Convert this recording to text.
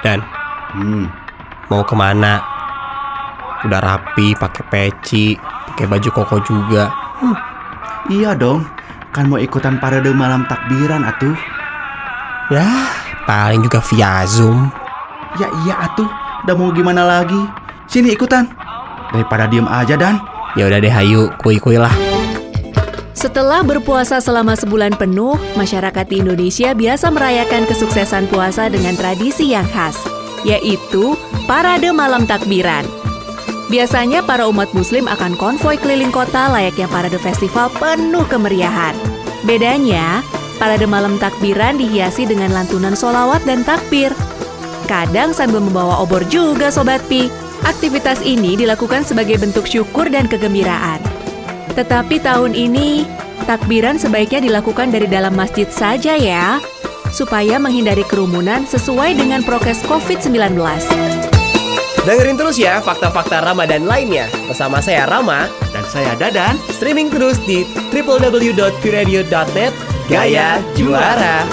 Dan Hmm, mau ke mana? Udah rapi, pakai peci, pakai baju koko juga. iya dong. Kan mau ikutan parade malam takbiran atuh. Ya, paling juga via Zoom. Ya iya atuh. Udah mau gimana lagi? Sini ikutan. Daripada diem aja dan. Ya udah deh, hayu, kui-kui lah. Setelah berpuasa selama sebulan penuh, masyarakat di Indonesia biasa merayakan kesuksesan puasa dengan tradisi yang khas, yaitu parade malam takbiran. Biasanya para umat muslim akan konvoi keliling kota layaknya parade festival penuh kemeriahan. Bedanya, parade malam takbiran dihiasi dengan lantunan solawat dan takbir. Kadang sambil membawa obor juga Sobat Pi. Aktivitas ini dilakukan sebagai bentuk syukur dan kegembiraan. Tetapi tahun ini, takbiran sebaiknya dilakukan dari dalam masjid saja ya, supaya menghindari kerumunan sesuai dengan prokes COVID-19. Dengerin terus ya fakta-fakta Ramadan lainnya bersama saya Rama, Dan saya Dadan. streaming terus di www.piradio.net Gaya Juara.